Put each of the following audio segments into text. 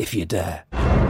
if you dare.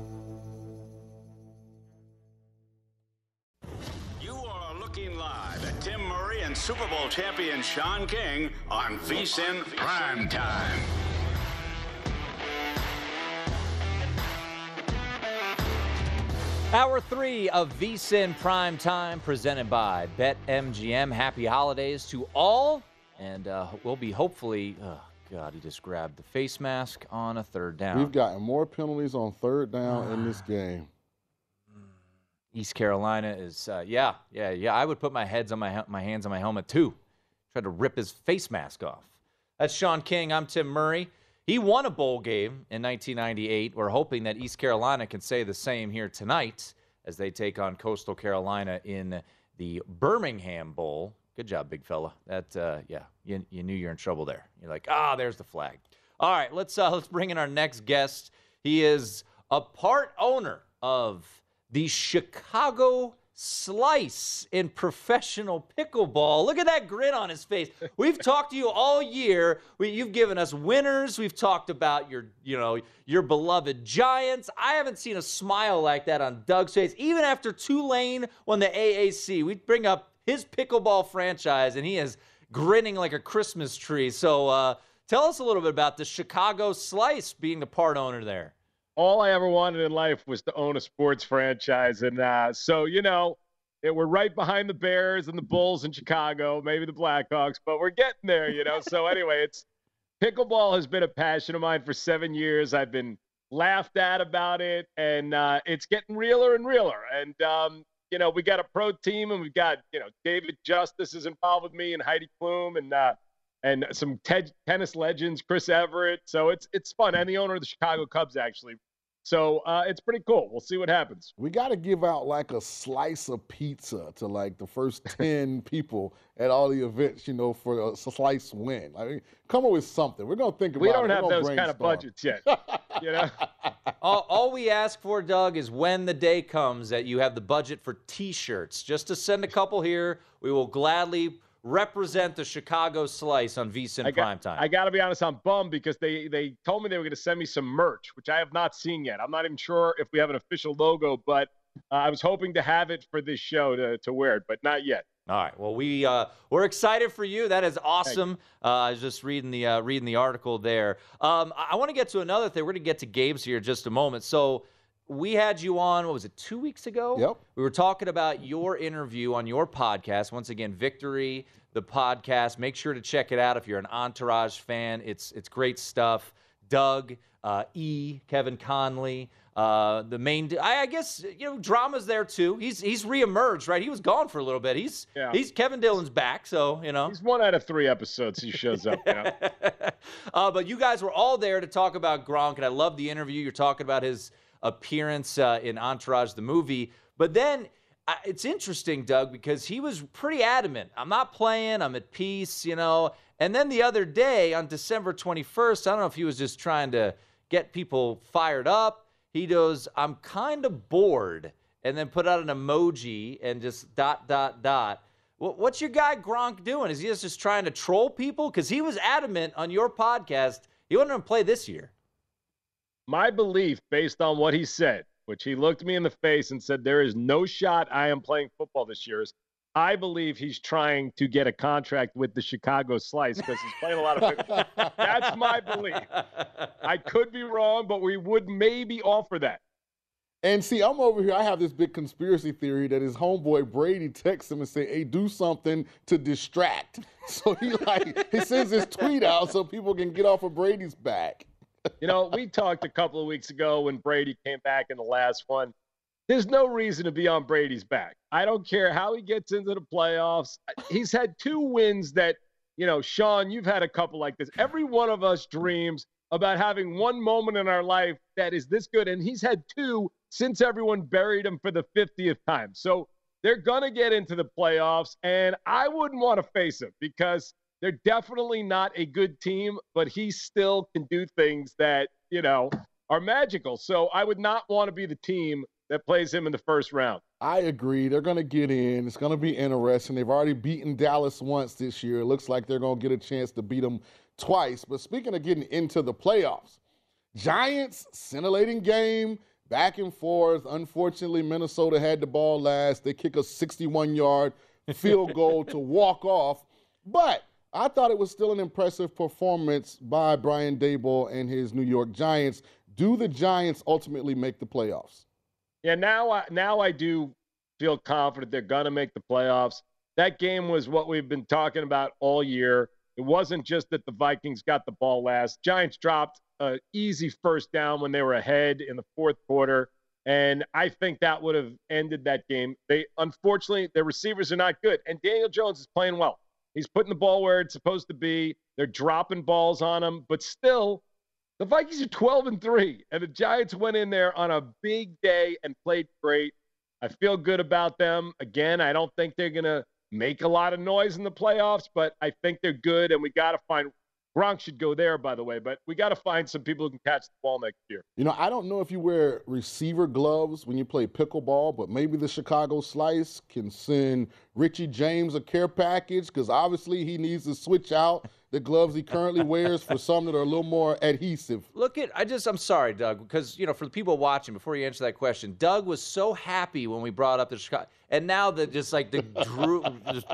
And champion Sean King on VSIN Prime Time. Hour three of VSIN Prime Time presented by BetMGM. Happy holidays to all. And uh, we'll be hopefully, oh God, he just grabbed the face mask on a third down. We've gotten more penalties on third down in this game. East Carolina is, uh, yeah, yeah, yeah. I would put my heads on my my hands on my helmet too. Tried to rip his face mask off. That's Sean King. I'm Tim Murray. He won a bowl game in 1998. We're hoping that East Carolina can say the same here tonight as they take on Coastal Carolina in the Birmingham Bowl. Good job, big fella. That, uh, yeah, you, you knew you're in trouble there. You're like, ah, there's the flag. All right, let's uh, let's bring in our next guest. He is a part owner of the Chicago Slice in professional pickleball. Look at that grin on his face. We've talked to you all year. We, you've given us winners. We've talked about your, you know, your beloved Giants. I haven't seen a smile like that on Doug's face, even after Tulane won the AAC. We bring up his pickleball franchise, and he is grinning like a Christmas tree. So, uh, tell us a little bit about the Chicago Slice being the part owner there all I ever wanted in life was to own a sports franchise. And uh, so, you know, it, we're right behind the Bears and the Bulls in Chicago, maybe the Blackhawks, but we're getting there, you know. so, anyway, it's pickleball has been a passion of mine for seven years. I've been laughed at about it, and uh, it's getting realer and realer. And, um, you know, we got a pro team, and we've got, you know, David Justice is involved with me and Heidi Klum, and, uh, and some te- tennis legends, Chris Evert. So it's it's fun, and the owner of the Chicago Cubs actually. So uh, it's pretty cool. We'll see what happens. We got to give out like a slice of pizza to like the first 10 people at all the events, you know, for a slice win. I mean, come up with something. We're going to think about it. We don't We're have gonna those kind of budgets yet. you know? all, all we ask for, Doug, is when the day comes that you have the budget for T-shirts, just to send a couple here. We will gladly represent the Chicago Slice on VSIN I Prime got, Time. I got to be honest, I'm bummed because they they told me they were going to send me some merch, which I have not seen yet. I'm not even sure if we have an official logo, but uh, I was hoping to have it for this show to, to wear it, but not yet. All right. Well, we uh, we're excited for you. That is awesome. Uh, I was just reading the uh, reading the article there. Um, I, I want to get to another thing. We're going to get to Gabe's here in just a moment. So we had you on. What was it? Two weeks ago. Yep. We were talking about your interview on your podcast. Once again, Victory, the podcast. Make sure to check it out if you're an Entourage fan. It's it's great stuff. Doug, uh, E, Kevin Connolly. Uh, the main, I, I, guess you know, drama's there too. He's he's reemerged, right? He was gone for a little bit. He's yeah. he's Kevin Dillon's back, so you know he's one out of three episodes he shows up. You know? uh, but you guys were all there to talk about Gronk, and I love the interview. You're talking about his appearance uh, in Entourage, the movie, but then. It's interesting, Doug, because he was pretty adamant. I'm not playing. I'm at peace, you know. And then the other day on December 21st, I don't know if he was just trying to get people fired up he goes, I'm kind of bored, and then put out an emoji and just dot, dot, dot. What's your guy Gronk doing? Is he just trying to troll people? Because he was adamant on your podcast he wanted to play this year. My belief, based on what he said, which he looked me in the face and said, There is no shot I am playing football this year, is I believe he's trying to get a contract with the Chicago Slice because he's playing a lot of. Football. That's my belief. I could be wrong, but we would maybe offer that. And see, I'm over here. I have this big conspiracy theory that his homeboy Brady texts him and say, "Hey, do something to distract." So he like he sends his tweet out so people can get off of Brady's back. You know, we talked a couple of weeks ago when Brady came back in the last one there's no reason to be on Brady's back. I don't care how he gets into the playoffs. He's had two wins that, you know, Sean, you've had a couple like this. Every one of us dreams about having one moment in our life that is this good. And he's had two since everyone buried him for the 50th time. So they're going to get into the playoffs. And I wouldn't want to face him because they're definitely not a good team, but he still can do things that, you know, are magical. So I would not want to be the team that plays him in the first round. I agree. They're going to get in. It's going to be interesting. They've already beaten Dallas once this year. It looks like they're going to get a chance to beat them twice. But speaking of getting into the playoffs, Giants, scintillating game, back and forth. Unfortunately, Minnesota had the ball last. They kick a 61 yard field goal to walk off. But I thought it was still an impressive performance by Brian Daboll and his New York Giants. Do the Giants ultimately make the playoffs? Yeah, now I now I do feel confident they're gonna make the playoffs. That game was what we've been talking about all year. It wasn't just that the Vikings got the ball last. Giants dropped an easy first down when they were ahead in the fourth quarter. And I think that would have ended that game. They unfortunately their receivers are not good. And Daniel Jones is playing well. He's putting the ball where it's supposed to be. They're dropping balls on him, but still the Vikings are 12 and 3, and the Giants went in there on a big day and played great. I feel good about them. Again, I don't think they're going to make a lot of noise in the playoffs, but I think they're good, and we got to find Gronk should go there, by the way, but we got to find some people who can catch the ball next year. You know, I don't know if you wear receiver gloves when you play pickleball, but maybe the Chicago Slice can send Richie James a care package because obviously he needs to switch out the gloves he currently wears for some that are a little more adhesive. Look at I just I'm sorry, Doug, because you know for the people watching, before you answer that question, Doug was so happy when we brought up the Chicago, and now that just like the Drew,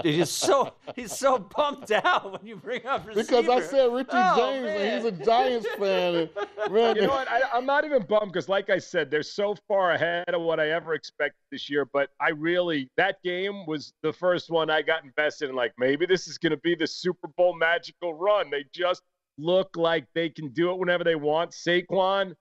he's so he's so pumped out when you bring up receiver. Because I said Richie oh, James, man. and he's a oh, Giants fan. And, man, you know what? I, I'm not even bummed because, like I said, they're so far ahead of what I ever expected this year. But I really that game was the first one I got invested in. Like maybe this is going to be the Super Bowl magical run. They just look like they can do it whenever they want. Saquon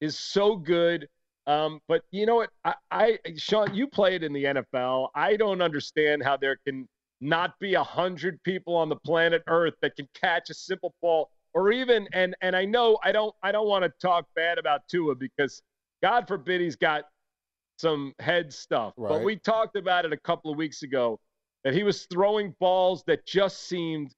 is so good. Um, but you know what? I, I, Sean, you played in the NFL. I don't understand how there can not be a hundred people on the planet Earth that can catch a simple ball, or even and and I know I don't I don't want to talk bad about Tua because God forbid he's got some head stuff. Right. But we talked about it a couple of weeks ago that he was throwing balls that just seemed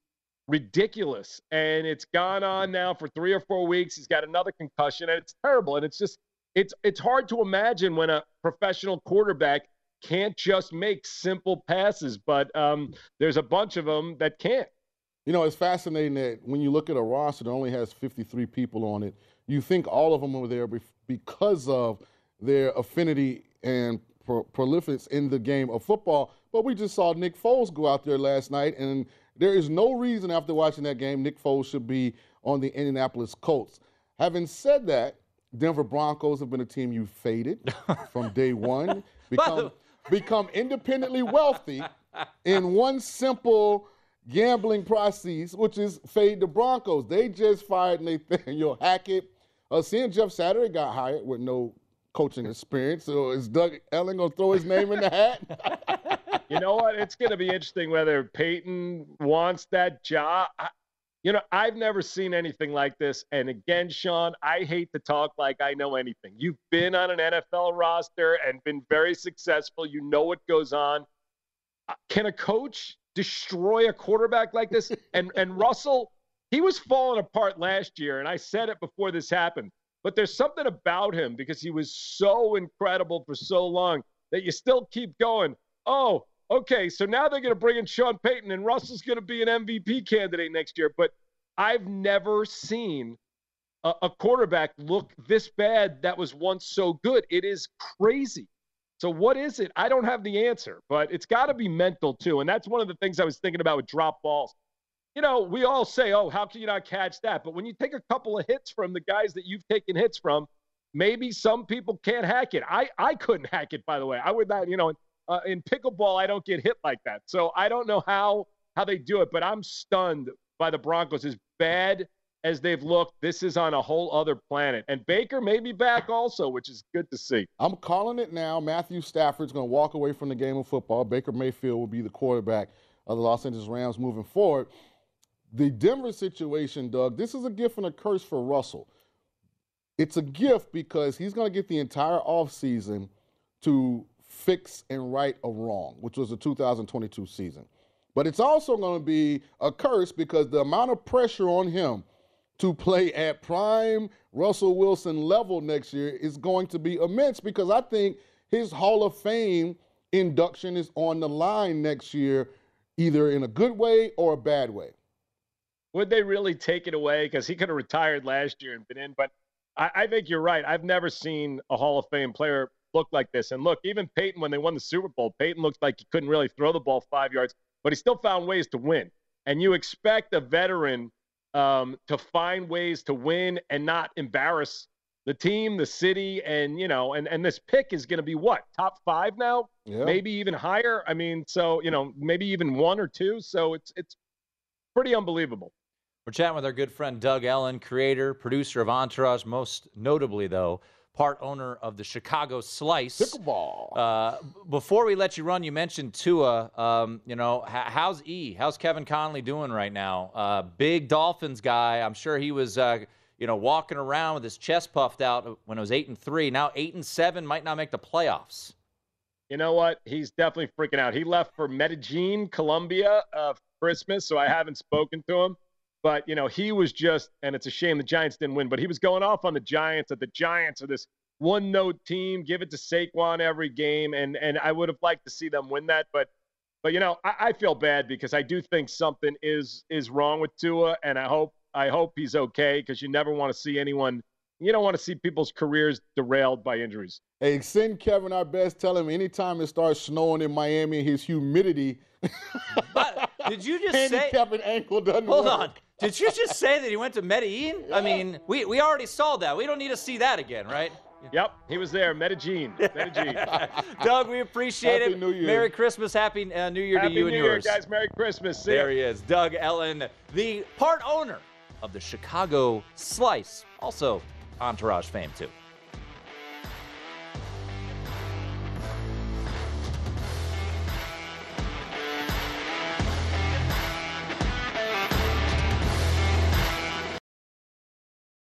ridiculous. And it's gone on now for three or four weeks. He's got another concussion, and it's terrible. And it's just it's it's hard to imagine when a professional quarterback can't just make simple passes, but um, there's a bunch of them that can't. You know, it's fascinating that when you look at a roster that only has 53 people on it, you think all of them are there because of their affinity and pro- prolifics in the game of football. But we just saw Nick Foles go out there last night and there is no reason after watching that game Nick Foles should be on the Indianapolis Colts. Having said that, Denver Broncos have been a team you faded from day one, become, become independently wealthy in one simple gambling process, which is fade the Broncos. They just fired Nathaniel Hackett. Uh, seeing Jeff Saturday got hired with no coaching experience, so is Doug Ellin gonna throw his name in the hat? you know what? It's going to be interesting whether Peyton wants that job. I, you know, I've never seen anything like this. And again, Sean, I hate to talk like I know anything. You've been on an NFL roster and been very successful. You know what goes on. Uh, can a coach destroy a quarterback like this? And and Russell, he was falling apart last year, and I said it before this happened. But there's something about him because he was so incredible for so long that you still keep going. Oh, okay, so now they're going to bring in Sean Payton, and Russell's going to be an MVP candidate next year. But I've never seen a, a, quarterback look this bad that was once so good. It is crazy. So, what is it? I don't have the answer, but it's got to be mental too. And that's one of the things I was thinking about with drop balls. You know, we all say, oh, how can you not catch that? But when you take a couple of hits from the guys that you've taken hits from, maybe some people can't hack it. I, I couldn't hack it, by the way. I would not, you know, uh, in pickleball, I don't get hit like that. So I don't know how how they do it, but I'm stunned by the Broncos. As bad as they've looked, this is on a whole other planet. And Baker may be back also, which is good to see. I'm calling it now. Matthew Stafford's going to walk away from the game of football. Baker Mayfield will be the quarterback of the Los Angeles Rams moving forward. The Denver situation, Doug, this is a gift and a curse for Russell. It's a gift because he's going to get the entire offseason to fix and right a wrong, which was the 2022 season. But it's also going to be a curse because the amount of pressure on him to play at prime Russell Wilson level next year is going to be immense because I think his Hall of Fame induction is on the line next year, either in a good way or a bad way. Would they really take it away? Because he could have retired last year and been in. But I, I think you're right. I've never seen a Hall of Fame player look like this. And look, even Peyton, when they won the Super Bowl, Peyton looked like he couldn't really throw the ball five yards, but he still found ways to win. And you expect a veteran um, to find ways to win and not embarrass the team, the city, and you know, and and this pick is going to be what top five now, yeah. maybe even higher. I mean, so you know, maybe even one or two. So it's it's pretty unbelievable. We're chatting with our good friend Doug Ellin, creator, producer of Entourage, most notably though part owner of the Chicago Slice. Pickleball. Uh, before we let you run, you mentioned Tua. Um, you know, how's E? How's Kevin Connolly doing right now? Uh, big Dolphins guy. I'm sure he was, uh, you know, walking around with his chest puffed out when it was eight and three. Now eight and seven might not make the playoffs. You know what? He's definitely freaking out. He left for Medellin, Colombia, uh, Christmas, so I haven't spoken to him. But, you know, he was just, and it's a shame the Giants didn't win, but he was going off on the Giants that the Giants are this one note team, give it to Saquon every game. And, and I would have liked to see them win that. But, but you know, I, I feel bad because I do think something is is wrong with Tua. And I hope, I hope he's okay because you never want to see anyone, you don't want to see people's careers derailed by injuries. Hey, send Kevin our best. Tell him anytime it starts snowing in Miami, his humidity. but did you just say? Kevin ankle doesn't Hold work. on. Did you just say that he went to Medellin? Yeah. I mean, we, we already saw that. We don't need to see that again, right? Yep, he was there. Medellin. Medellin. Doug, we appreciate Happy it. New Year. Merry Christmas. Happy uh, New Year Happy to you New and Year, yours. guys. Merry Christmas. See there ya. he is. Doug Ellin, the part owner of the Chicago Slice. Also, Entourage fame, too.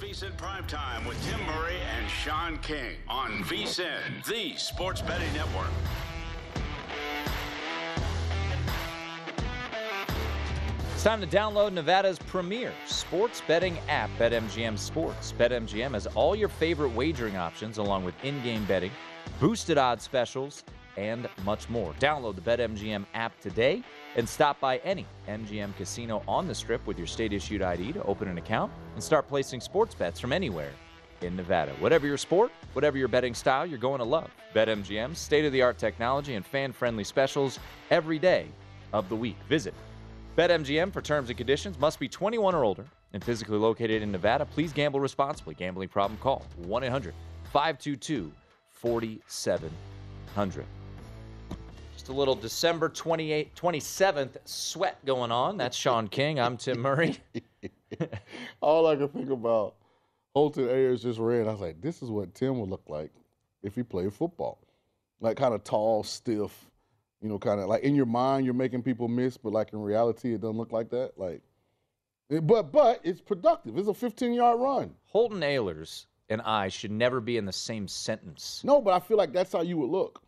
VSIN Primetime with Tim Murray and Sean King on VSIN, the sports betting network. It's time to download Nevada's premier sports betting app, BetMGM Sports. BetMGM has all your favorite wagering options, along with in game betting, boosted odds specials, and much more. Download the BetMGM app today and stop by any MGM casino on the strip with your state issued ID to open an account and start placing sports bets from anywhere in Nevada. Whatever your sport, whatever your betting style, you're going to love. BetMGM's state of the art technology and fan friendly specials every day of the week. Visit BetMGM for terms and conditions. Must be 21 or older and physically located in Nevada. Please gamble responsibly. Gambling problem call 1 800 522 4700. Just a little December 28th, 27th sweat going on. That's Sean King. I'm Tim Murray. All I can think about, Holton Ahlers just ran. I was like, this is what Tim would look like if he played football. Like kind of tall, stiff, you know, kind of like in your mind you're making people miss, but like in reality it doesn't look like that. Like, but but it's productive. It's a 15 yard run. Holton Ahlers and I should never be in the same sentence. No, but I feel like that's how you would look.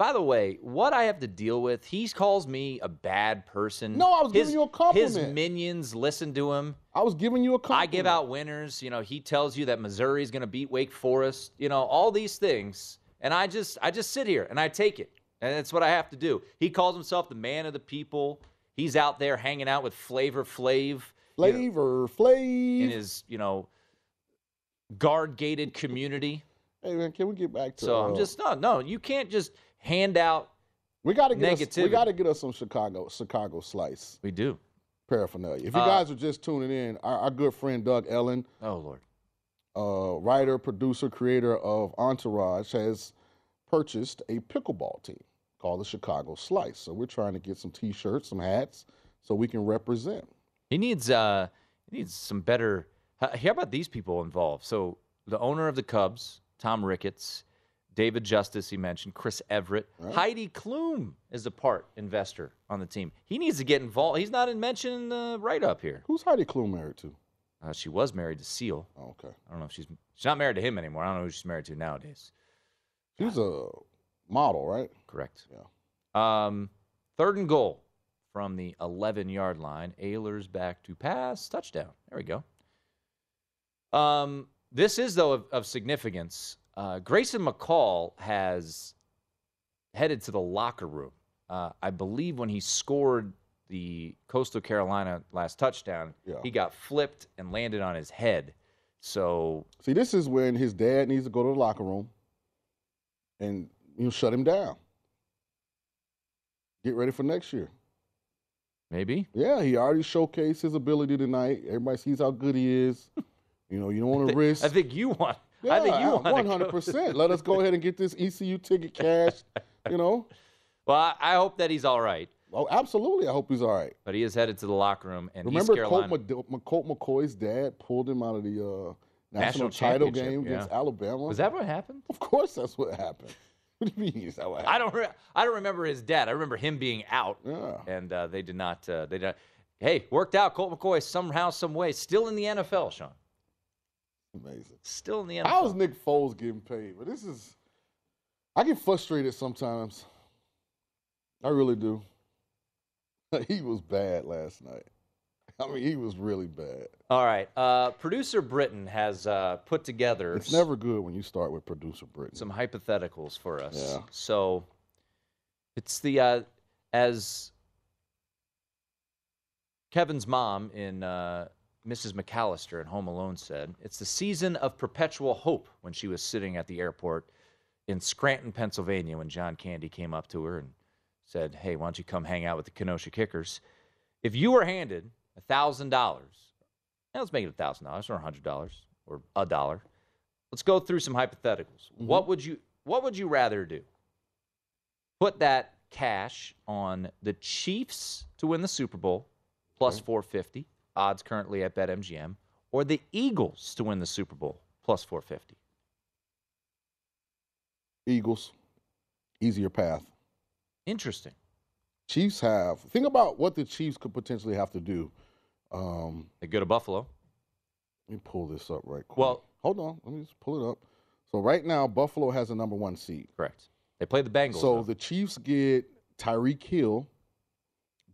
By the way, what I have to deal with, he calls me a bad person. No, I was his, giving you a compliment. His minions listen to him. I was giving you a compliment. I give out winners. You know, he tells you that Missouri is going to beat Wake Forest. You know, all these things, and I just, I just sit here and I take it, and that's what I have to do. He calls himself the man of the people. He's out there hanging out with Flavor Flav. Flavor you know, Flav. in his, you know, guard gated community. Hey man, can we get back to? So uh, I'm just no, no. You can't just hand out. We got to get us, we got to get us some Chicago Chicago slice We do. paraphernalia. If you Uh, guys are just tuning in, our, our good friend Doug Ellin, Oh Lord. uh, writer, producer, creator of Entourage, has purchased a pickleball team called the Chicago Slice. So we're trying to get some T-shirts, some hats, so we can represent. He needs uh he needs some better. How about these people involved? So the owner of the Cubs, Tom Ricketts, David Justice, he mentioned, Chris Evert, Heidi Klum is a part investor on the team. He needs to get involved. He's not in mention in the write up here. Who's Heidi Klum married to? Uh, she was married to Seal. Oh, okay. I don't know if she's she's not married to him anymore. I don't know who she's married to nowadays. She's a model, right? Correct. Yeah. Um, third and goal from the 11 yard line. Ahlers back to pass. Touchdown. There we go. Um, this is, though, of, of significance. Uh, Grayson McCall has headed to the locker room. Uh, I believe when he scored the Coastal Carolina last touchdown, Yeah. he got flipped and landed on his head. So See, this is when his dad needs to go to the locker room and you know, shut him down. Get ready for next year. maybe Yeah, he already showcased his ability tonight. Everybody sees how good he is. You know, you don't want to risk. I think you want. Yeah, I think you want one hundred percent. Let us go ahead and get this ECU ticket cashed. You know. Well, I, I hope that he's all right. Oh, absolutely. I hope he's all right. But he is headed to the locker room, and Remember East Colt. Mc- Colt McCoy's dad pulled him out of the uh, national, National title game against yeah. Alabama. Was that what happened? Of course, that's what happened. What do you mean? Is that what happened? I don't. Re- I don't remember his dad. I remember him being out, Yeah. and uh, they did not. Uh, they did. Hey, worked out. Colt McCoy somehow, some way, still in the NFL. Sean, Amazing. still in the NFL. How is Nick Foles getting paid? But this is, I get frustrated sometimes. I really do. he was bad last night. I mean, he was really bad. All right. Uh, Producer Britton has uh, put together It's never good when you start with producer Britain. some hypotheticals for us. Yeah. So it's the uh, as Kevin's mom in uh, Mrs. McAllister in Home Alone said, it's the season of perpetual hope when she was sitting at the airport in Scranton, Pennsylvania, when John Candy came up to her and said, Hey, why don't you come hang out with the Kenosha Kickers? If you were handed $1,000, let's make it $1,000 or $100 or a dollar. Let's go through some hypotheticals. Mm-hmm. What would you what would you rather do? Put that cash on the Chiefs to win the Super Bowl plus 450, odds currently at BetMGM, or the Eagles to win the Super Bowl plus 450. Eagles, easier path. Interesting. Chiefs have. Think about what the Chiefs could potentially have to do. Um, They go to Buffalo. let me pull this up right quick. Well- hold on. Let me just pull it up. So right now, Buffalo has a number one seed. Correct. They play the Bengals. So though. the Chiefs get Tyreek Hill,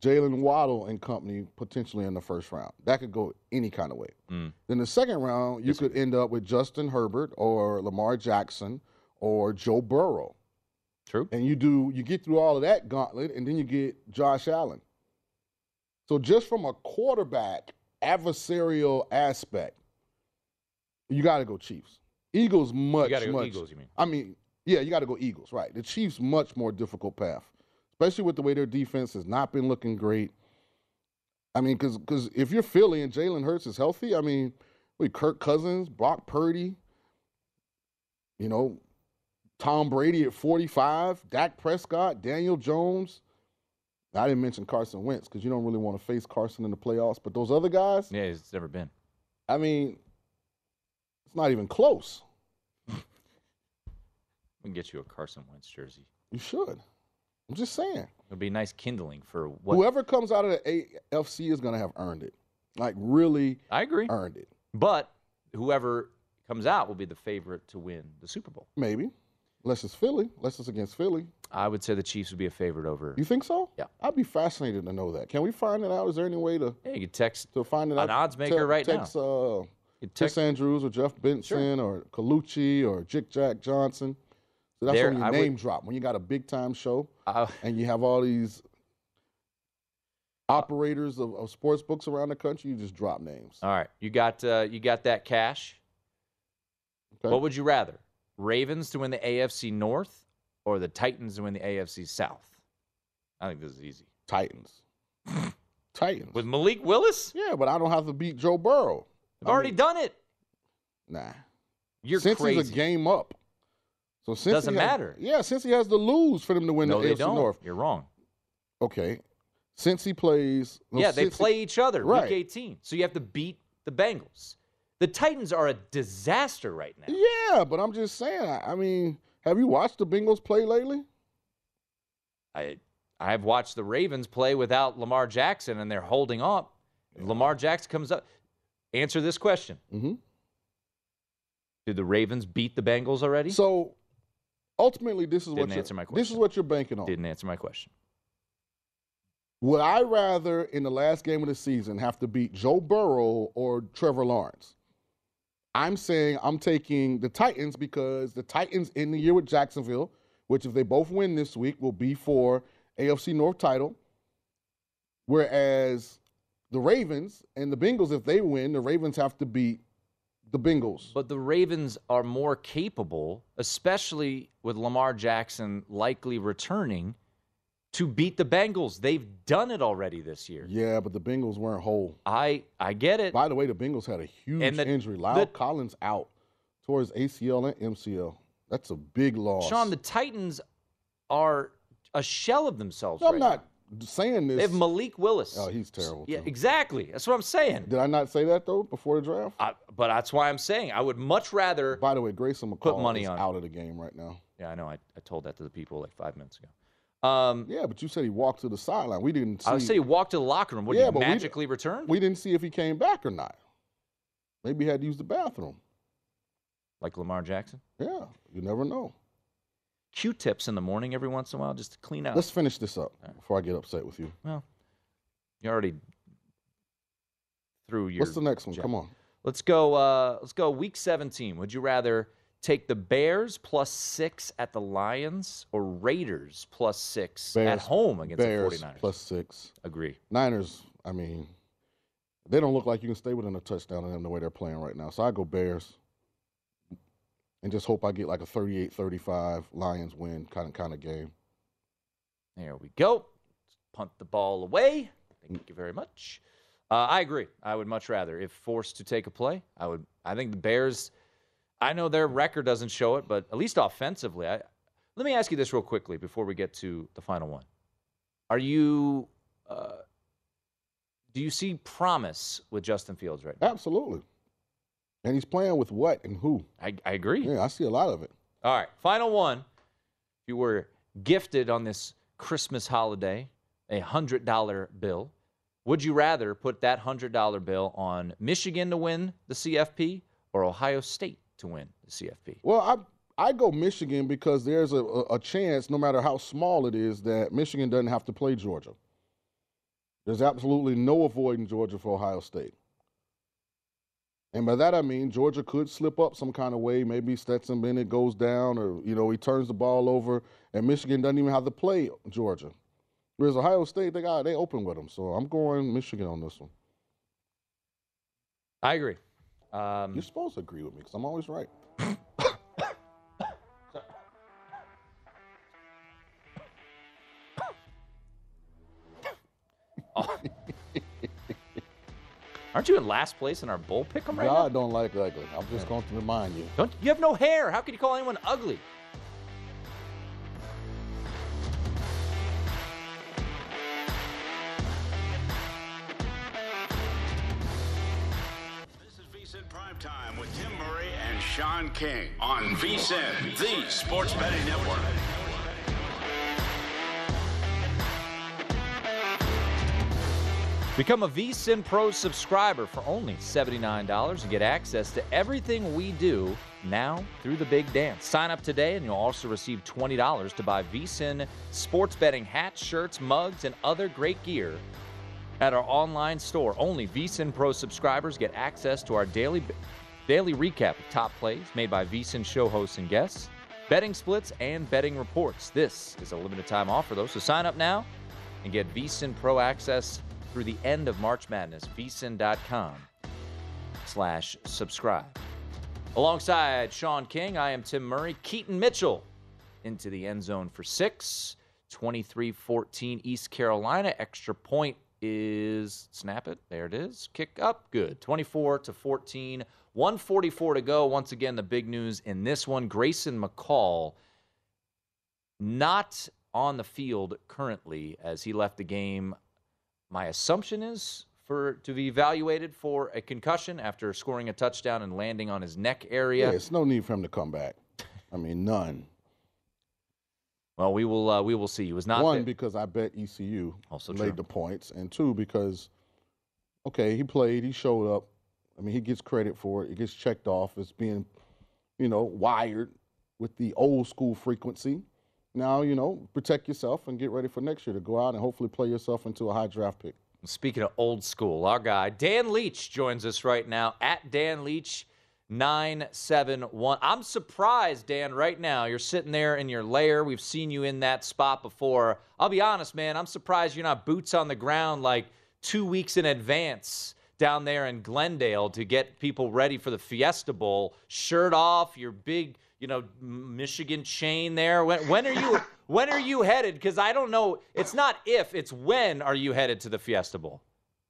Jaylen Waddle, and company potentially in the first round. That could go any kind of way. Mm. Then the second round, you could end up with Justin Herbert or Lamar Jackson or Joe Burrow. True. And you do you get through all of that gauntlet, and then you get Josh Allen. So just from a quarterback adversarial aspect, you got to go Chiefs. Eagles much go much. Eagles, you mean? I mean, yeah, you got to go Eagles, right? The Chiefs much more difficult path, especially with the way their defense has not been looking great. I mean, because because if you're Philly and Jalen Hurts is healthy, I mean, wait, Kirk Cousins, Brock Purdy, you know, Tom Brady at 45, Dak Prescott, Daniel Jones. I didn't mention Carson Wentz because you don't really want to face Carson in the playoffs, but those other guys, yeah, it's never been. I mean, it's not even close. We can get you a Carson Wentz jersey. You should. I'm just saying. It'll be nice kindling for what Whoever comes out of the AFC is going to have earned it. Like, really I agree. earned it. But whoever comes out will be the favorite to win the Super Bowl. Maybe. Unless it's Philly. Unless it's against Philly. I would say the Chiefs would be a favorite over. You think so? Yeah. I'd be fascinated to know that. Can we find it out? Is there any way to, Yeah, you could text to find it out? An odds maker right now. text, Uh, you could Chris Andrews or Jeff Benson or Colucci or Jick Jack Johnson. So that's There, when you I would- name drop. When you got a big time show uh, and you have all these operators of, of sports books around the country, you just drop names. All right, you got uh, you got that cash. Okay. What would you rather? Ravens to win the AFC North or the Titans to win the AFC South? I think this is easy. Titans. Titans. With Malik Willis? yeah, but I don't have to beat Joe Burrow. I've I already mean, done it. Nah. You're since crazy. he's a game up. So since Doesn't has- matter. yeah, since he has to lose for them to win no, the they AFC don't. North. You're wrong. Okay. Since he plays no, yeah, they since he- play each other Right. week 18. So you have to beat the Bengals. The Titans are a disaster right now. Yeah, but I'm just saying. I, I mean, have you watched the Bengals play lately? I I've watched the Ravens play without Lamar Jackson and they're holding up. Lamar Jackson comes up. Answer this question. Mm-hmm. Did the Ravens beat the Bengals already? So ultimately, this is Didn't what answer you're, my this is what you're banking on. Didn't answer my question. Would I rather in the last game of the season have to beat Joe Burrow or Trevor Lawrence? I'm saying I'm taking the Titans because the Titans in the year with Jacksonville, which if they both win this week will be for AFC North title. Whereas the Ravens and the Bengals, if they win, the Ravens have to beat the Bengals. But the Ravens are more capable, especially with Lamar Jackson likely returning, to beat the Bengals. They've done it already this year. Yeah, but the Bengals weren't whole. I I get it. By the way, the Bengals had a huge the- injury. La'el the- Collins out towards ACL and MCL. That's a big loss. Sean, the Titans are a shell of themselves. No, I'm right not saying this. They have Malik Willis. Oh, he's terrible. Yeah, too. exactly. That's what I'm saying. Did I not say that though before the draft? I, but that's why I'm saying I would much rather. By the way, Grayson McCall Put money is on out of the game right now. Yeah, I know. I, I told that to the people like five minutes ago. Um, Yeah, but you said he walked to the sideline. We didn't see. I said he walked to the locker room. Would Yeah, he we- magically return? we didn't see if he came back or not. Maybe he had to use the bathroom. Like Lamar Jackson? Yeah, you never know. Q-tips in the morning every once in a while just to clean out. Let's finish this up before I get upset with you. Well, you already threw your. What's the next one? jab. Come on. Let's go. Uh, let's go. Week 17. Would you rather take the Bears plus six at the Lions or Raiders plus six at home against Bears the 49ers? plus six. Agree. Niners, I mean, they don't look like you can stay within a touchdown of them the way they're playing right now. So I go Bears and just hope I get like a 38 35 Lions win kind of kind of game. There we go. Punt the ball away. Thank you very much. Uh, I agree. I would much rather, if forced to take a play, I would. I think the Bears. I know their record doesn't show it, but at least offensively, I, let me ask you this real quickly before we get to the final one. Are you? Uh, do you see promise with Justin Fields right now? Absolutely. And he's playing with what and who? I, I agree. Yeah, I see a lot of it. All right, final one. If you were gifted on this Christmas holiday a hundred dollar bill, would you rather put that hundred dollar bill on Michigan to win the CFP or Ohio State to win the CFP? Well, I I go Michigan because there's a, a chance, no matter how small it is, that Michigan doesn't have to play Georgia. There's absolutely no avoiding Georgia for Ohio State. And by that I mean Georgia could slip up some kind of way. Maybe Stetson Bennett goes down, or you know he turns the ball over, and Michigan doesn't even have to play Georgia. Whereas Ohio State, they got they open with them. So I'm going Michigan on this one. I agree. Um, You're supposed to agree with me because I'm always right. aren't you in last place in our bowl pick 'em right God now? don't like ugly. I'm just going to remind you. Don't you have no hair? How could you call anyone ugly? This is VSIN Prime Time with Tim Murray and Sean King on VSIN, the Sports Betting Network. Become a VSIN Pro subscriber for only $79 and get access to everything we do now through the big dance. Sign up today and you'll also receive $20 to buy VSIN sports betting hats, shirts, mugs, and other great gear at our online store. Only VSIN Pro subscribers get access to our daily daily recap of top plays made by VSIN show hosts and guests, betting splits, and betting reports. This is a limited time offer though, so sign up now and get VSIN Pro access through the end of March Madness. VSIN.com slash subscribe. Alongside Sean King, I am Tim Murray. Keaton Mitchell into the end zone for six. 23 14 East Carolina. Extra point is snap it. There it is. Kick up. Good. 24 to 14. 144 to go. Once again, the big news in this one Grayson McCall not on the field currently as he left the game. My assumption is for to be evaluated for a concussion after scoring a touchdown and landing on his neck area. Yeah, it's no need for him to come back. I mean, none. Well, we will uh, we will see. He was not One because I bet ECU Also true. the points, and two because okay, he played, he showed up. I mean, he gets credit for it. It gets checked off as being, you know, wired with the old school frequency. Now, you know, protect yourself and get ready for next year to go out and hopefully play yourself into a high draft pick. Speaking of old school, our guy Dan Leach joins us right now at Dan Leach 971. I'm surprised, Dan, right now. You're sitting there in your lair. We've seen you in that spot before. I'll be honest, man. I'm surprised you're not boots on the ground like two weeks in advance down there in Glendale to get people ready for the Fiesta Bowl. Shirt off, your big, you know, Michigan chain there. When, when are you when are you headed? Because I don't know. It's not if, it's when are you headed to the Fiesta Bowl?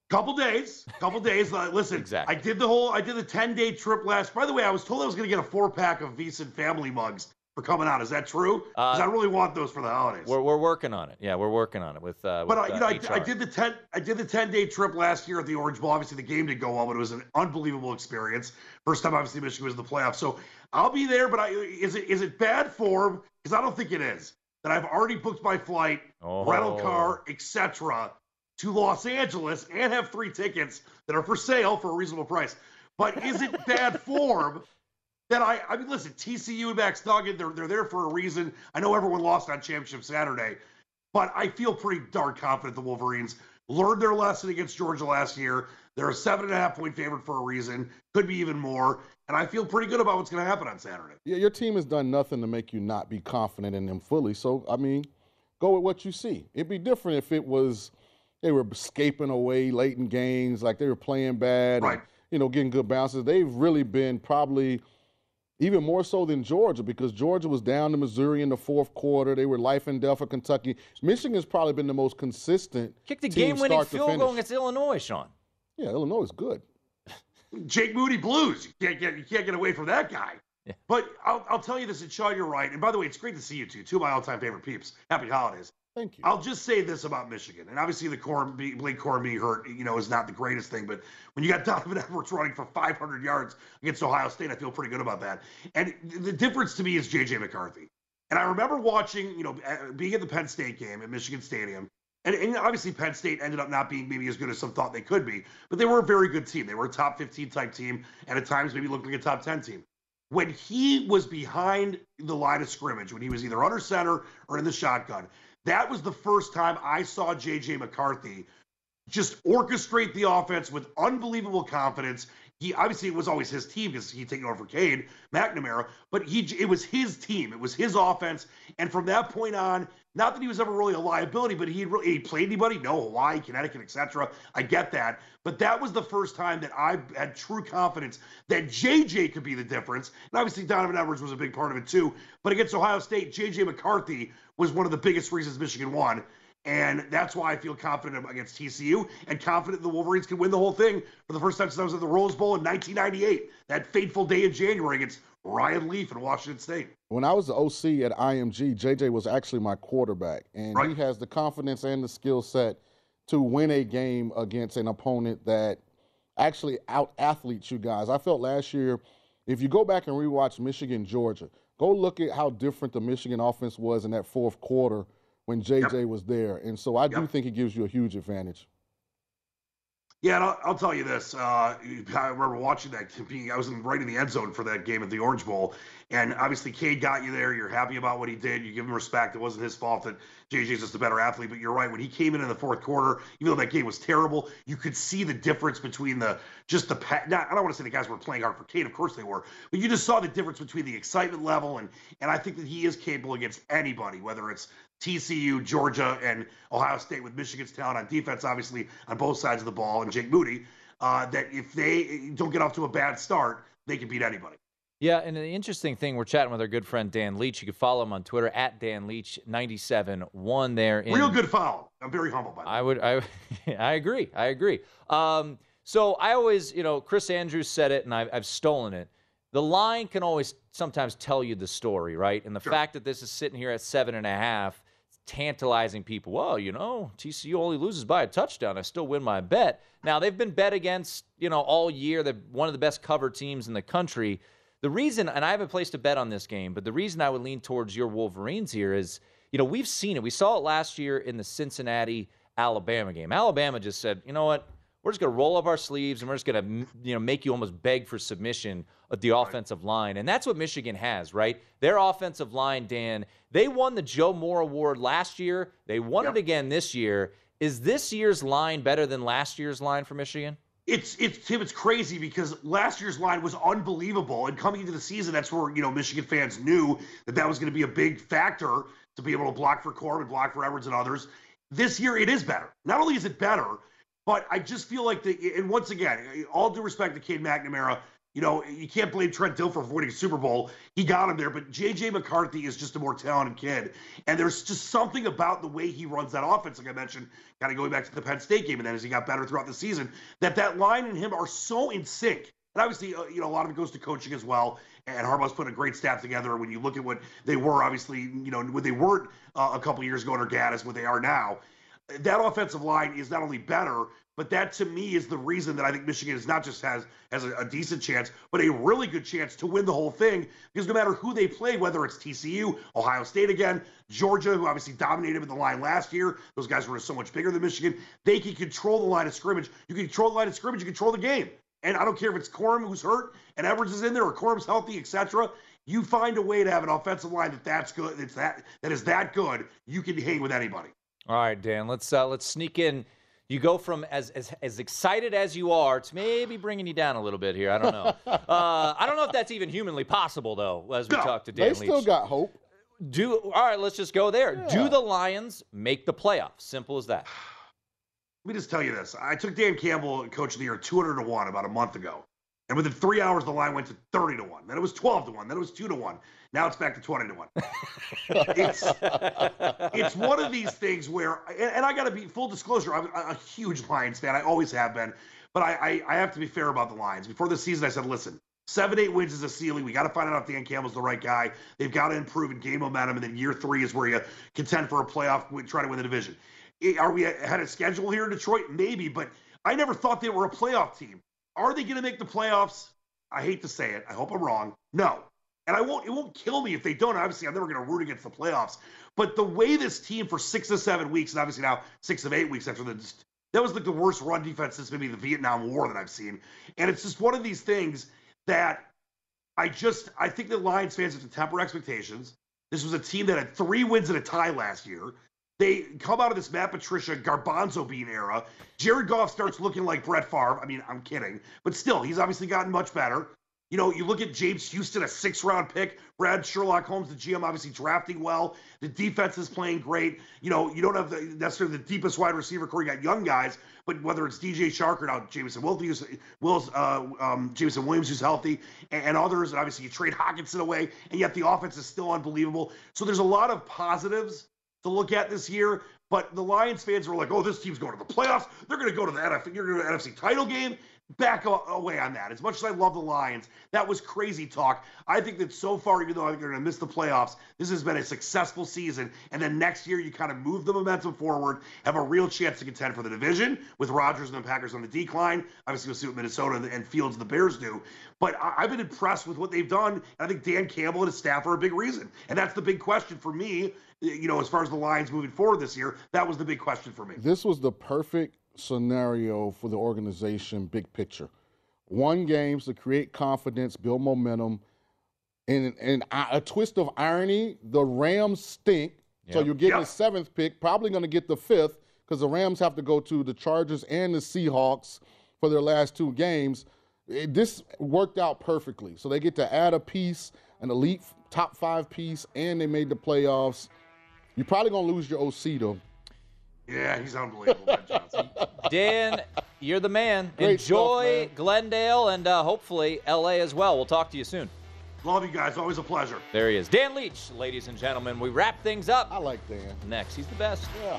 Couple days, couple days. Uh, listen, exactly. I did the whole, I did the ten day trip last. By the way, I was told I was going to get a four pack of VSiN family mugs for coming out. Is that true? Because Uh, I really want those for the holidays. We're, we're working on it. Yeah, we're working on it with. Uh, But with, uh, you know, I, I did the ten, I did the ten day trip last year at the Orange Bowl. Obviously, the game didn't go well, but it was an unbelievable experience. First time, obviously, Michigan was in the playoffs. So I'll be there. But I, is it is it bad form? Because I don't think it is. That I've already booked my flight, rental Oh. car, etc. to Los Angeles and have three tickets that are for sale for a reasonable price. But is it bad form? That I, I mean, listen, TCU and Max Duggan, they're, they're there for a reason. I know everyone lost on championship Saturday, but I feel pretty darn confident the Wolverines learned their lesson against Georgia last year. They're a seven and a half point favorite for a reason, could be even more. And I feel pretty good about what's going to happen on Saturday. Yeah, your team has done nothing to make you not be confident in them fully. So, I mean, go with what you see. It'd be different if it was they were escaping away late in games, like they were playing bad, and, you know, getting good bounces. They've really been probably even more so than Georgia because Georgia was down to Missouri in the fourth quarter. They were life and death for Kentucky. Michigan's probably been the most consistent. Kicked the game-winning start field goal against Illinois, Sean. Yeah, Illinois is good. Jake Moody Blues. You can't get you can't get away from that guy. But I'll, I'll tell you this, and Sean, you're right. And by the way, it's great to see you two, two of my all-time favorite peeps. Happy holidays. Thank you. I'll just say this about Michigan, and obviously the core Blake Corum being hurt, you know, is not the greatest thing. But when you got Donovan Edwards running for 500 yards against Ohio State, I feel pretty good about that. And the difference to me is JJ McCarthy. And I remember watching, you know, uh, being at the Penn State game at Michigan Stadium. And, and obviously, Penn State ended up not being maybe as good as some thought they could be, but they were a very good team. They were a top 15 type team, and at times maybe looked like a top 10 team. When he was behind the line of scrimmage, when he was either under center or in the shotgun, that was the first time I saw JJ McCarthy just orchestrate the offense with unbelievable confidence. He obviously it was always his team because he taking over for Cade McNamara, but he it was his team, it was his offense, and from that point on, not that he was ever really a liability, but he really he played anybody, no Hawaii, Connecticut, etc. I get that, but that was the first time that I had true confidence that JJ could be the difference, and obviously Donovan Edwards was a big part of it too. But against Ohio State, JJ McCarthy was one of the biggest reasons Michigan won. And that's why I feel confident against TCU and confident the Wolverines can win the whole thing for the first time since I was at the Rose Bowl in 1998, that fateful day in January against Ryan Leaf in Washington State. When I was the OC at IMG, JJ was actually my quarterback, and Right. he has the confidence and the skill set to win a game against an opponent that actually out athletes you guys. I felt last year, if you go back and rewatch Michigan Georgia, go look at how different the Michigan offense was in that fourth quarter when JJ was there, and so I do think it gives you a huge advantage. Yeah, I'll, I'll tell you this. Uh, I remember watching that. I was in, right in the end zone for that game at the Orange Bowl, and obviously Cade got you there. You're happy about what he did. You give him respect. It wasn't his fault that JJ's just a better athlete. But you're right. When he came in in the fourth quarter, even though that game was terrible, you could see the difference between the just the. pa- Not, I don't want to say the guys were playing hard for Cade. Of course they were, but you just saw the difference between the excitement level and and I think that he is capable against anybody, whether it's TCU, Georgia, and Ohio State with Michigan's talent on defense, obviously on both sides of the ball, and Jake Moody. Uh, that if they don't get off to a bad start, they can beat anybody. Yeah, and the interesting thing, we're chatting with our good friend Dan Leach. You can follow him on Twitter at Dan Leach ninety seven one there. In, Real good follow. I'm very humble by that. I would, I, I agree, I agree. Um, so I always, you know, Chris Andrews said it, and I've, I've stolen it. The line can always sometimes tell you the story, right? And the fact that this is sitting here at seven and a half, tantalizing people. Well, you know, TCU only loses by a touchdown. I still win my bet. Now they've been bet against, you know, all year. They're one of the best cover teams in the country. The reason, and I haven't placed a bet on this game, but the reason I would lean towards your Wolverines here is, you know, we've seen it. We saw it last year in the Cincinnati Alabama game. Alabama just said, you know what? We're just going to roll up our sleeves and we're just going to, you know, make you almost beg for submission of the offensive line. And that's what Michigan has, right? Their offensive line, Dan, they won the Joe Moore Award last year. They won it again this year. Is this year's line better than last year's line for Michigan? it's it's Tim. It's crazy because last year's line was unbelievable, and coming into the season, that's where you know Michigan fans knew that that was going to be a big factor to be able to block for Corum, block for Edwards and others. This year, it is better. Not only is it better, but I just feel like the and once again, all due respect to Cade McNamara, you know, you can't blame Trent Dilfer for winning a Super Bowl. He got him there, but JJ McCarthy is just a more talented kid. And there's just something about the way he runs that offense, like I mentioned, kind of going back to the Penn State game, and then as he got better throughout the season, that that line and him are so in sync. And obviously, uh, you know, a lot of it goes to coaching as well. And Harbaugh's put a great staff together. When you look at what they were, obviously, you know, what they weren't uh, a couple years ago under Gattis, what they are now, that offensive line is not only better, but that to me is the reason that I think Michigan is not just has has a, a, decent chance, but a really good chance to win the whole thing. Because no matter who they play, whether it's TCU, Ohio State again, Georgia, who obviously dominated with the line last year, those guys were so much bigger than Michigan. They can control the line of scrimmage. You can control the line of scrimmage. You control the game. And I don't care if it's Corum who's hurt and Edwards is in there or Corum's healthy, etc. You find a way to have an offensive line that that's good. That's that that is that good. You can hang with anybody. All right, Dan. Let's uh, let's sneak in you go from as, as as excited as you are to maybe bringing you down a little bit here. I don't know. uh, I don't know if that's even humanly possible though. As we no, talk to Dan, they still got hope. Do all right. Let's just go there. Yeah. Do the Lions make the playoffs? Simple as that. Let me just tell you this. I took Dan Campbell, coach of the year, 200 to 1 about a month ago. And within three hours, the line went to 30 to 1. Then it was 12 to 1. Then it was 2 to 1. Now it's back to 20 to 1. it's, it's one of these things where, and, and I got to be full disclosure, I'm a, huge Lions fan. I always have been. But I, I, I have to be fair about the Lions. Before the season, I said, listen, seven, eight wins is a ceiling. We got to find out if Dan Campbell's the right guy. They've got to improve and gain momentum. And then year three is where you contend for a playoff, try to win the division. Are we ahead of schedule here in Detroit? Maybe, but I never thought they were a playoff team. Are they going to make the playoffs? I hate to say it. I hope I'm wrong. No. And I won't it won't kill me if they don't. Obviously, I'm never going to root against the playoffs. But the way this team for six to seven weeks, and obviously now six of eight weeks after the that was like the worst run defense since maybe the Vietnam War that I've seen. And it's just one of these things that I just I think the Lions fans have to temper expectations. This was a team that had three wins and a tie last year. They come out of this Matt Patricia Garbanzo Bean era. Jared Goff starts looking like Brett Favre. I mean, I'm kidding, but still, he's obviously gotten much better. You know, you look at James Houston, a six round pick. Brad Sherlock Holmes, the GM, obviously drafting well. The defense is playing great. You know, you don't have the, necessarily the deepest wide receiver core. You got young guys, but whether it's DJ Chark or now Jameson Williams, Wills, uh, um, Jameson Williams, who's healthy, and, and, others, and obviously you trade Hockenson away, and yet the offense is still unbelievable. So there's a lot of positives to look at this year. But the Lions fans were like, "Oh, this team's going to the playoffs. They're going to go to the NFC. You're going to NFC title game." Back away on that. As much as I love the Lions, that was crazy talk. I think that so far, even though I think they're going to miss the playoffs, this has been a successful season. And then next year, you kind of move the momentum forward, have a real chance to contend for the division with Rodgers and the Packers on the decline. Obviously, we'll see what Minnesota and Fields and the Bears do. But I've been impressed with what they've done. And I think Dan Campbell and his staff are a big reason. And that's the big question for me you know, as far as the Lions moving forward this year, that was the big question for me. This was the perfect scenario for the organization, big picture. One games to create confidence, build momentum, and and a twist of irony: the Rams stink, yep. so you're getting yep. the seventh pick, probably going to get the fifth because the Rams have to go to the Chargers and the Seahawks for their last two games. It, this worked out perfectly, so they get to add a piece, an elite top five piece, and they made the playoffs. You're probably gonna lose your OC though. Yeah, he's unbelievable, Dan, you're the man. Great Enjoy stuff, man. Glendale and uh, hopefully LA as well. We'll talk to you soon. Love you guys. Always a pleasure. There he is. Dan Leach, ladies and gentlemen. We wrap things up. I like Dan. Next. He's the best. Yeah.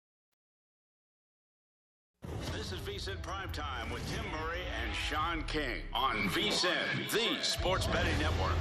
Sean King on VSIN, the sports betting network.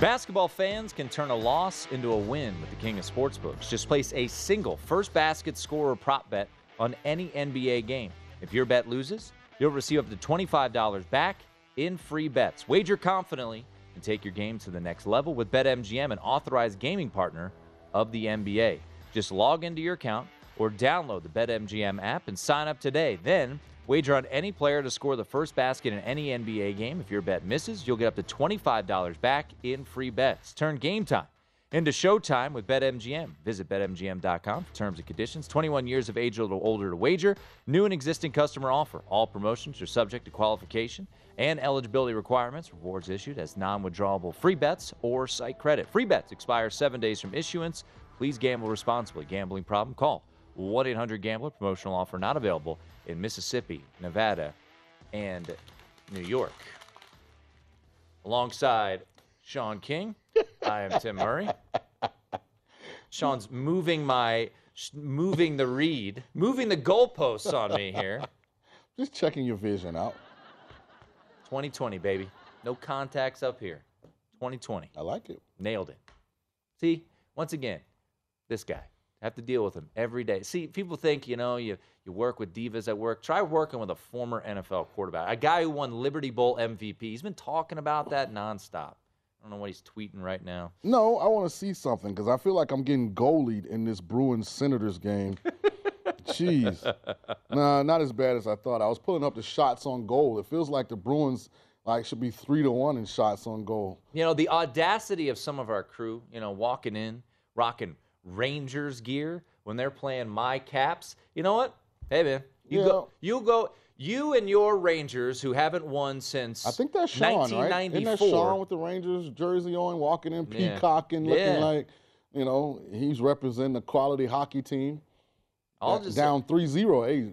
Basketball fans can turn a loss into a win with the king of sportsbooks. Just place a single first basket scorer prop bet on any NBA game. If your bet loses, you'll receive up to $25 back in free bets. Wager confidently and take your game to the next level with BetMGM, an authorized gaming partner of the NBA. Just log into your account or download the BetMGM app and sign up today. Then Wager on any player to score the first basket in any NBA game. If your bet misses, you'll get up to $25 back in free bets. Turn game time into showtime with BetMGM. Visit BetMGM.com for terms and conditions. 21 years of age or older to wager. New and existing customer offer. All promotions are subject to qualification and eligibility requirements. Rewards issued as non withdrawable free bets or site credit. Free bets expire seven days from issuance. Please gamble responsibly. Gambling problem? Call 1 800 Gambler. Promotional offer not available in Mississippi, Nevada, and New York. Alongside Sean King, I am Tim Murray. Sean's moving my moving the read, moving the goalposts on me here. Just checking your vision out. 2020, baby. No contacts up here. 2020. I like it. Nailed it. See, once again, this guy. Have to deal with him every day. See, people think, you know, you you work with divas at work. Try working with a former NFL quarterback, a guy who won Liberty Bowl MVP. He's been talking about that nonstop. I don't know what he's tweeting right now. No, I want to see something because I feel like I'm getting goalied in this Bruins Senators game. Jeez. Nah, not as bad as I thought. I was pulling up the shots on goal. It feels like the Bruins like should be three to one in shots on goal. You know, the audacity of some of our crew, you know, walking in, rocking Rangers gear when they're playing my caps. You know what? Hey man, you Yeah. go. You go. You and your Rangers, who haven't won since I think that's Sean, right? Isn't that Sean with the Rangers jersey on, walking in, Yeah. peacocking, looking Yeah. like, you know, he's representing a quality hockey team. I'll just down 3-0. Hey,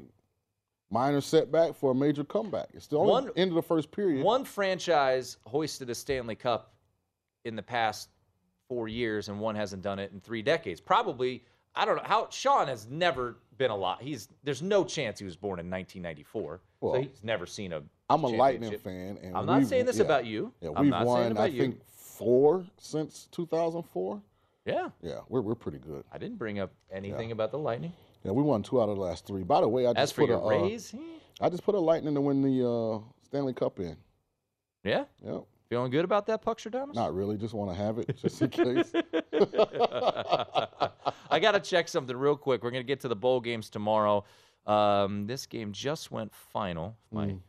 minor setback for a major comeback. It's the only One- end of the first period. One franchise hoisted a Stanley Cup in the past four years, and one hasn't done it in three decades. Probably, I don't know how. Sean has never been a lot. He's there's no chance he was born in 1994, Well, so he's never seen a. I'm a Lightning fan, and I'm not saying this yeah. about you. Yeah, we've won, I you. think, four since 2004. Yeah, Yeah, we're, we're pretty good. I didn't bring up anything about the Lightning. Yeah, we won two out of the last three. By the way, I just As for put your a, uh, Rays, I just put a Lightning to win the uh, Stanley Cup in. yeah, Yep. Feeling good about that, Puckstradamus? Not really. Just want to have it just in case. I got to check something real quick. We're going to get to the bowl games tomorrow. Um, this game just went final. My, Mm.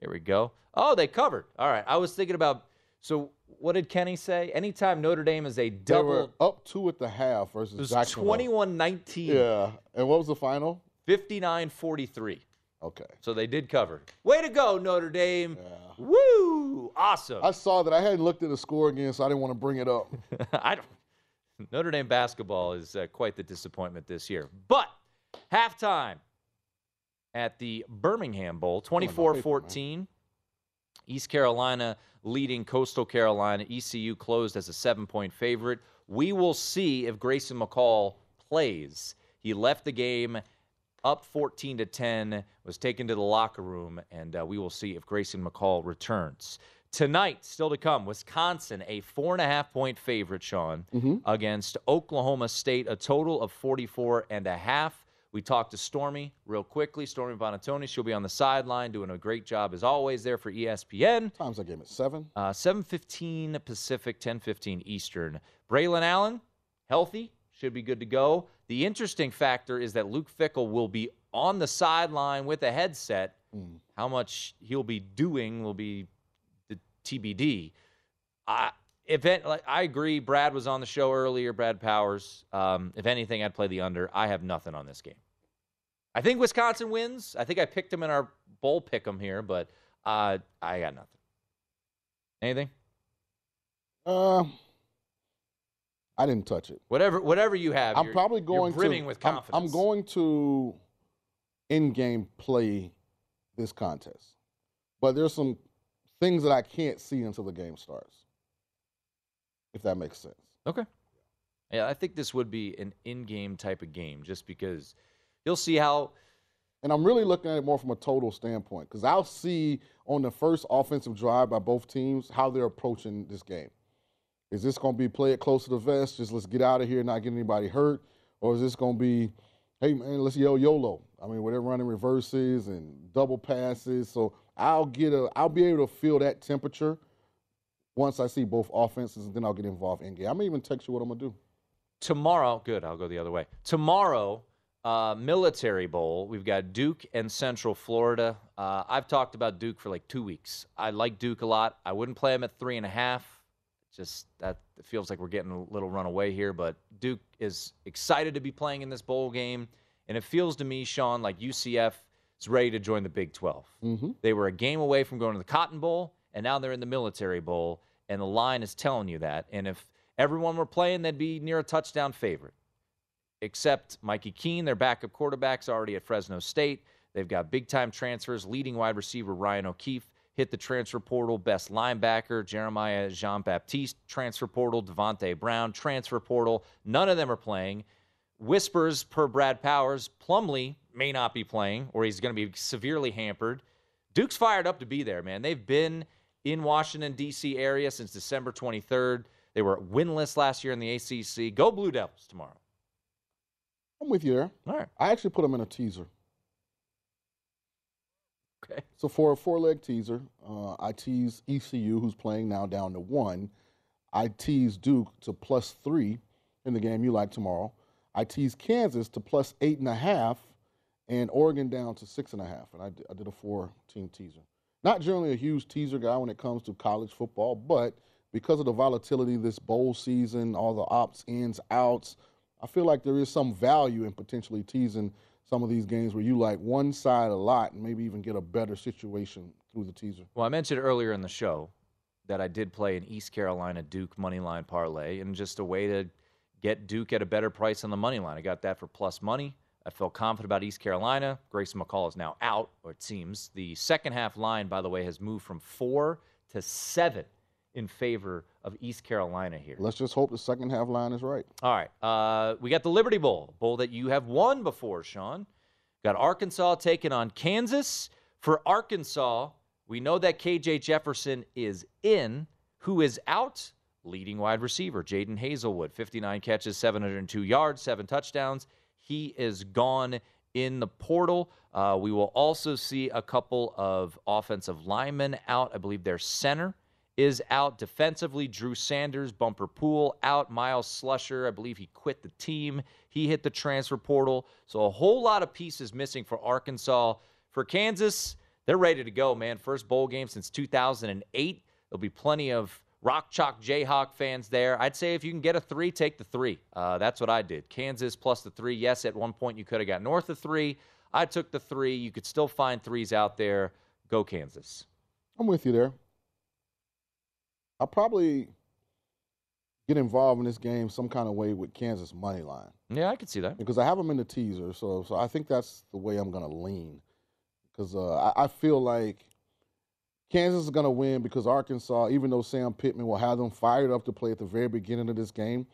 Here we go. Oh, they covered. All right. I was thinking about. So, what did Kenny say? Anytime Notre Dame is a They were double, up two at the half versus it was Jacksonville. 21 19, Yeah. And what was the final? 59 43. Okay. So they did cover. Way to go, Notre Dame. Woo! Awesome. I saw that. I hadn't looked at the score again, so I didn't want to bring it up. I don't. Notre Dame basketball is uh, quite the disappointment this year. But halftime at the Birmingham Bowl, 24 14. East Carolina leading Coastal Carolina. ECU closed as a seven point favorite. We will see if Grayson McCall plays. He left the game up 14 to 10, was taken to the locker room, and uh, we will see if Grayson McCall returns. Tonight, still to come, Wisconsin, a four and a half point favorite, Sean, against Oklahoma State, a total of 44 and a half. We talked to Stormy real quickly. Stormy Buonantony, she'll be on the sideline doing a great job as always there for ESPN. Times that game at seven. Uh, 7:15 Pacific, 10:15 Eastern. Braylon Allen, healthy, should be good to go. The interesting factor is that Luke Fickell will be on the sideline with a headset. How much he'll be doing will be the TBD. I, if it, like, I agree, Brad was on the show earlier. Brad Powers. Um, if anything, I'd play the under. I have nothing on this game. I think Wisconsin wins. I think I picked them in our bowl pick 'em here, but uh, I got nothing. Anything? Uh, I didn't touch it. Whatever, whatever you have. I'm you're- probably you're going brimming to. with I'm- confidence. I'm, going to in-game play this contest, but there's some things that I can't see until the game starts. If that makes sense. Okay. Yeah, I think this would be an in-game type of game, just because you'll see how. And I'm really looking at it more from a total standpoint because I'll see on the first offensive drive by both teams how they're approaching this game. Is this going to be play it close to the vest, just let's get out of here, not get anybody hurt, or is this going to be, hey man, let's yell YOLO? I mean, where they're running reverses and double passes. So I'll get a, I'll be able to feel that temperature once I see both offenses, and then I'll get involved in game. I'm even text you what I'm gonna do. Tomorrow, good. I'll go the other way. Tomorrow, uh, Military Bowl. We've got Duke and Central Florida. Uh, I've talked about Duke for like two weeks. I like Duke a lot. I wouldn't play them at three and a half. Just that it feels like we're getting a little run away here. But Duke is excited to be playing in this bowl game, and it feels to me, Sean, like UCF is ready to join the Big 12. Mm-hmm. They were a game away from going to the Cotton Bowl, and now they're in the Military Bowl, and the line is telling you that. And if everyone were playing, they'd be near a touchdown favorite. Except Mikey Keene, their backup quarterback's already at Fresno State. They've got big time transfers. Leading wide receiver Ryan O'Keefe hit the transfer portal. Best linebacker Jeremiah Jean Baptiste transfer portal. Devontae Brown transfer portal. None of them are playing. Whispers per Brad Powers, Plumlee may not be playing, or he's going to be severely hampered. Duke's fired up to be there, man. They've been in Washington D.C. area since December 23rd. They were winless last year in the ACC. Go Blue Devils tomorrow. I'm with you there. All right. I actually put them in a teaser. Okay. So for a four-leg teaser, uh, I tease ECU, who's playing now down to one. I tease Duke to plus three in the game you like tomorrow. I tease Kansas to plus eight and a half, and Oregon down to six and a half. And I, did a four-team teaser. Not generally a huge teaser guy when it comes to college football, but because of the volatility this bowl season, all the ops, ins, outs, I feel like there is some value in potentially teasing some of these games where you like one side a lot and maybe even get a better situation through the teaser. Well, I mentioned earlier in the show that I did play an East Carolina Duke money line parlay, and just a way to get Duke at a better price on the money line. I got that for plus money. I felt confident about East Carolina. Grayson McCall is now out, or it seems. The second half line, by the way, has moved from four to seven in favor of East Carolina here. Let's just hope the second half line is right. All right. Uh, we got the Liberty Bowl, bowl that you have won before, Sean. Got Arkansas taking on Kansas. For Arkansas, we know that KJ Jefferson is in. Who is out? Leading wide receiver, Jadon Haselwood, 59 catches, 702 yards, seven touchdowns. He is gone in the portal. Uh, we will also see a couple of offensive linemen out. I believe their center is out defensively. Drew Sanders, Bumper Pool out. Myles Slusher, I believe he quit the team. He hit the transfer portal. So a whole lot of pieces missing for Arkansas. For Kansas, they're ready to go, man. First bowl game since 2008. There'll be plenty of Rock Chalk Jayhawk fans there. I'd say if you can get a three, take the three. Uh, that's what I did. Kansas plus the three. Yes, at one point you could have got north of three. I took the three. You could still find threes out there. Go Kansas. I'm with you there. I'll probably get involved in this game some kind of way with Kansas money line. Yeah, I could see that because I have them in the teaser. So, so I think that's the way I'm going to lean. Because uh, I, I feel like Kansas is going to win because Arkansas, even though Sam Pittman will have them fired up to play at the very beginning of this game,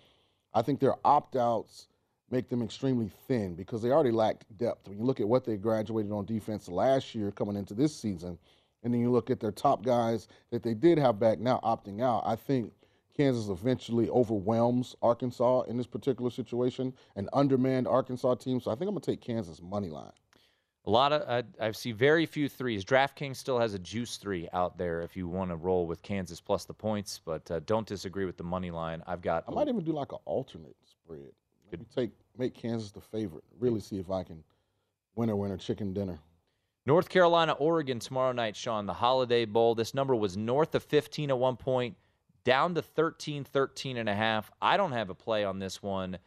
I think their opt outs make them extremely thin because they already lacked depth. When you look at what they graduated on defense last year coming into this season, and then you look at their top guys that they did have back now opting out, I think Kansas eventually overwhelms Arkansas in this particular situation, an undermanned Arkansas team. So I think I'm going to take Kansas money line. A lot of I, I see very few threes. DraftKings still has a juice three out there if you want to roll with Kansas plus the points, but uh, don't disagree with the money line. I've got. I might even do like an alternate spread. Maybe take make Kansas the favorite. Really see if I can winner winner chicken dinner. North Carolina, Oregon tomorrow night, Sean, the Holiday Bowl. This number was north of 15 at one point, down to 13, 13 and a half. I don't have a play on this one.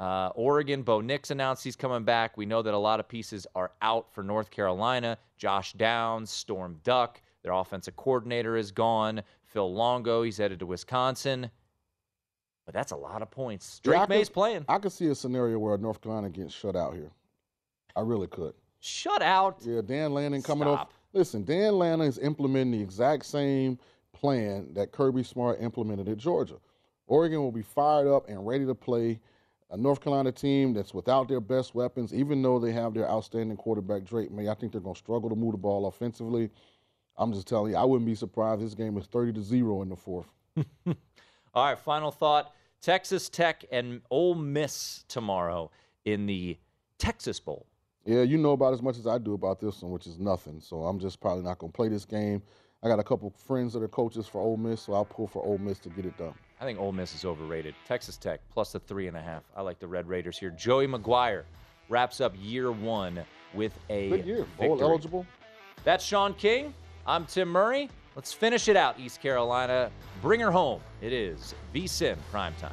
Uh, Oregon, Bo Nix announced he's coming back. We know that a lot of pieces are out for North Carolina. Josh Downs, Storm Duck, their offensive coordinator is gone. Phil Longo, he's headed to Wisconsin. But that's a lot of points. Drake yeah, Maye's could, playing. I could see a scenario where North Carolina gets shut out here. I really could. Shut out? Yeah, Dan Lanning coming Stop. off. Listen, Dan Lanning is implementing the exact same plan that Kirby Smart implemented at Georgia. Oregon will be fired up and ready to play a North Carolina team that's without their best weapons, even though they have their outstanding quarterback Drake Maye. I think they're going to struggle to move the ball offensively. I'm just telling you, I wouldn't be surprised this game is 30 to zero in the fourth. All right, final thought: Texas Tech and Ole Miss tomorrow in the Texas Bowl. Yeah, you know about as much as I do about this one, which is nothing. So I'm just probably not going to play this game. I got a couple friends that are coaches for Ole Miss, so I'll pull for Ole Miss to get it done. I think Ole Miss is overrated. Texas Tech plus the three and a half. I like the Red Raiders here. Joey McGuire wraps up year one with a Good year. victory. Eligible. That's Sean King. I'm Tim Murray. Let's finish it out, East Carolina. Bring her home. It is VSIN primetime.